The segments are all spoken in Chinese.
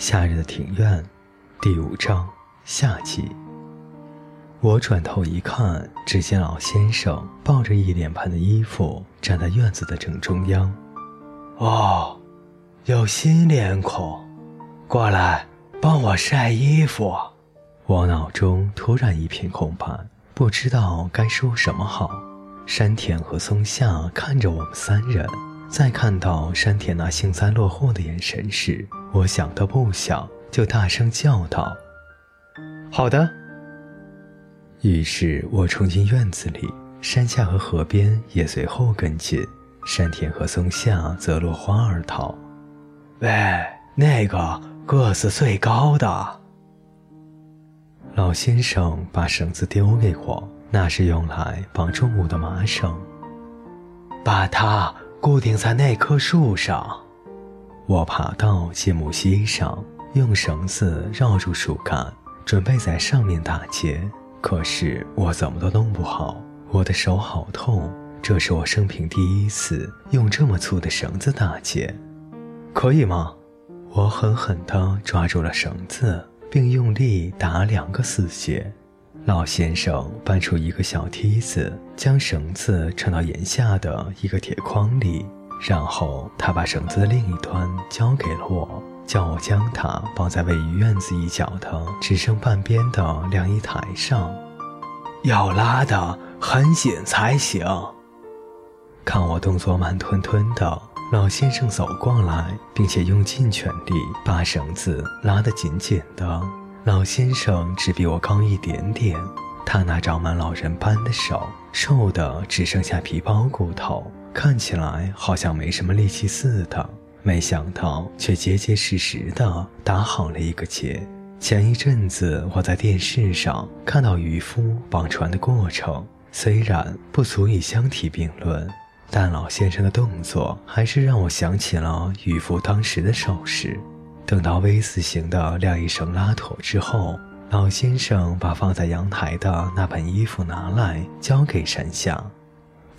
夏日的庭院，第五章夏季。我转头一看，只见老先生抱着一脸盆的衣服站在院子的正中央。哦，有新脸孔，过来帮我晒衣服。我脑中突然一片空白，不知道该说什么好。山田和松下看着我们三人，在看到山田那幸灾乐祸的眼神时。我想都不想，就大声叫道：“好的。”于是我冲进院子里，山下和河边也随后跟进，山田和松下则落荒而逃。喂，那个个子最高的老先生把绳子丢给我，那是用来绑重物的麻绳，把它固定在那棵树上。我爬到芥木溪上，用绳子绕住树干，准备在上面打结。可是我怎么都弄不好，我的手好痛。这是我生平第一次用这么粗的绳子打结，可以吗？我狠狠地抓住了绳子，并用力打两个死结。老先生搬出一个小梯子，将绳子撑到檐下的一个铁筐里。然后他把绳子的另一端交给了我，叫我将它绑在位于院子一角的只剩半边的晾衣台上，要拉得很紧才行。看我动作慢吞吞的，老先生走过来，并且用尽全力把绳子拉得紧紧的。老先生只比我高一点点，他那长满老人斑的手瘦得只剩下皮包骨头。看起来好像没什么力气似的，没想到却结结实实的打好了一个结。前一阵子我在电视上看到渔夫绑船的过程，虽然不足以相提并论，但老先生的动作还是让我想起了渔夫当时的手势。等到 V 字形的晾衣绳拉妥之后，老先生把放在阳台的那盆衣服拿来交给山下。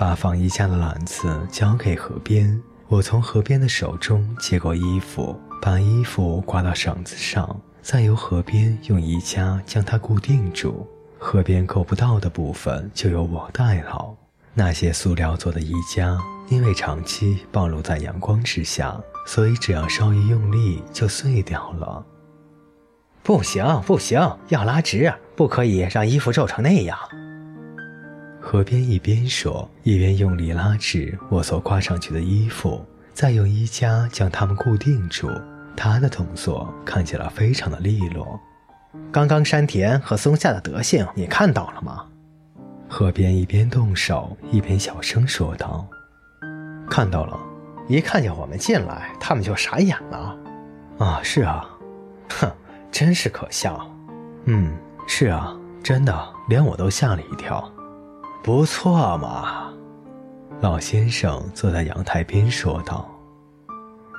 把放衣架的篮子交给河边，我从河边的手中接过衣服，把衣服挂到绳子上，再由河边用衣架将它固定住。河边够不到的部分就由我代劳。那些塑料做的衣架，因为长期暴露在阳光之下，所以只要稍一用力就碎掉了。不行，不行，要拉直，不可以让衣服皱成那样。河边一边说，一边用力拉直我所挂上去的衣服，再用衣夹将它们固定住。他的动作看起来非常的利落。刚刚山田和松下的德行你看到了吗？河边一边动手一边小声说道：“看到了，一看见我们进来，他们就傻眼了。啊，是啊，哼，真是可笑。嗯，是啊，真的，连我都吓了一跳。”不错嘛，老先生坐在阳台边说道：“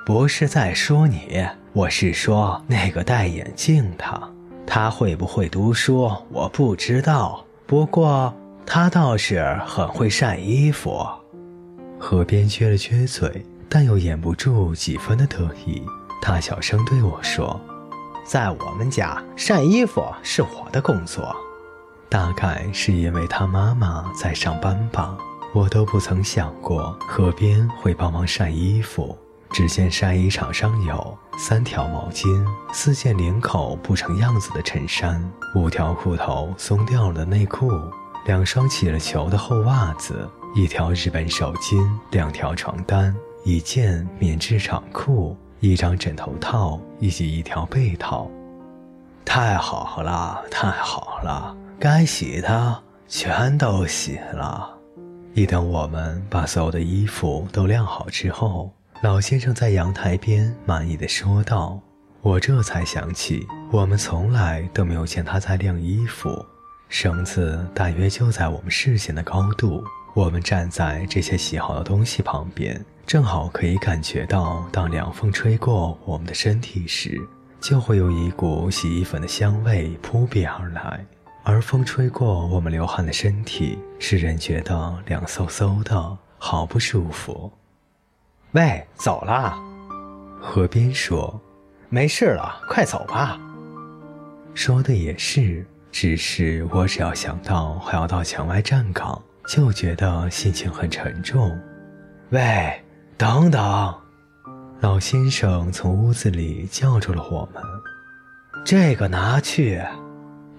不是在说你，我是说那个戴眼镜的，他会不会读书我不知道，不过他倒是很会晒衣服。”河边撅了撅嘴，但又掩不住几分的得意。他小声对我说：“在我们家晒衣服是我的工作。”大概是因为他妈妈在上班吧，我都不曾想过河边会帮忙晒衣服。只见晒衣场上有三条毛巾、四件领口不成样子的衬衫、五条裤头松掉了的内裤、两双起了球的厚袜子、一条日本手巾、两条床单、一件棉质长裤、一张枕头套以及一条被套。太好了，太好了！该洗的全都洗了。一等我们把所有的衣服都晾好之后，老先生在阳台边满意的说道：“我这才想起，我们从来都没有见他在晾衣服。绳子大约就在我们视线的高度，我们站在这些洗好的东西旁边，正好可以感觉到，当凉风吹过我们的身体时，就会有一股洗衣粉的香味扑鼻而来。”而风吹过我们流汗的身体，使人觉得凉飕飕的，好不舒服。喂，走啦！河边说：“没事了，快走吧。说的也是，只是我只要想到还要到墙外站岗，就觉得心情很沉重。喂，等等！老先生从屋子里叫住了我们。这个拿去。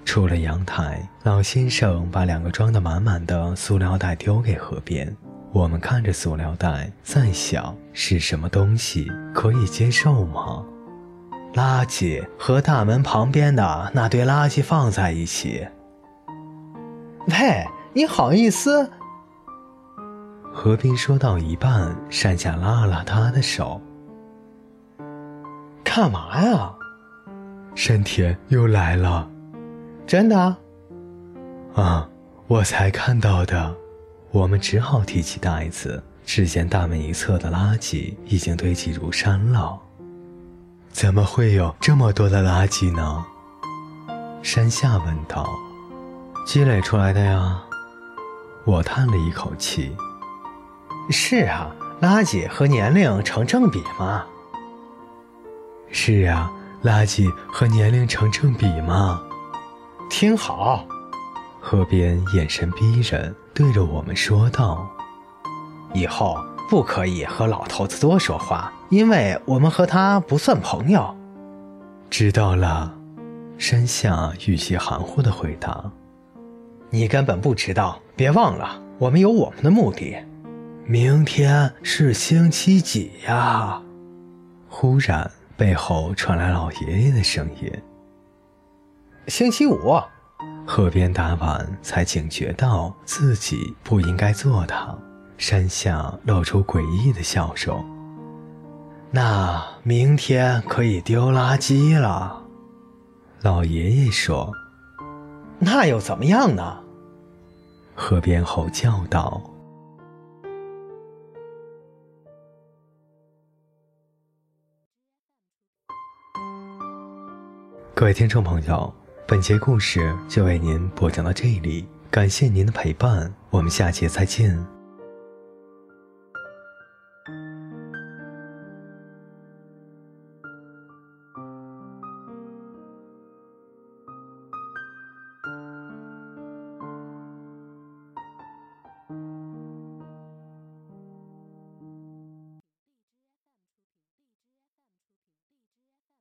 出了阳台，老先生把两个装得满满的塑料袋丢给河边。我们看着塑料袋，在想是什么东西，可以接受吗？垃圾和大门旁边的那堆垃圾放在一起。喂，你好意思？何冰说到一半，山下拉了拉他的手。干嘛呀？山田又来了。真的？啊，我才看到的。我们只好提起袋子，只见大门一侧的垃圾已经堆积如山了。怎么会有这么多的垃圾呢？山下问道。积累出来的呀。我叹了一口气。是啊，垃圾和年龄成正比嘛。是啊，垃圾和年龄成正比嘛。听好，河边眼神逼人，对着我们说道：“以后不可以和老头子多说话，因为我们和他不算朋友。”知道了，山下语气含糊的回答：“你根本不知道，别忘了，我们有我们的目的。明天是星期几呀？”忽然，背后传来老爷爷的声音。星期五，河边打完才警觉到自己不应该坐他。山下露出诡异的笑容。那明天可以丢垃圾了，老爷爷说。那又怎么样呢？河边吼叫道。各位听众朋友。本节故事就为您播讲到这里，感谢您的陪伴，我们下节再见。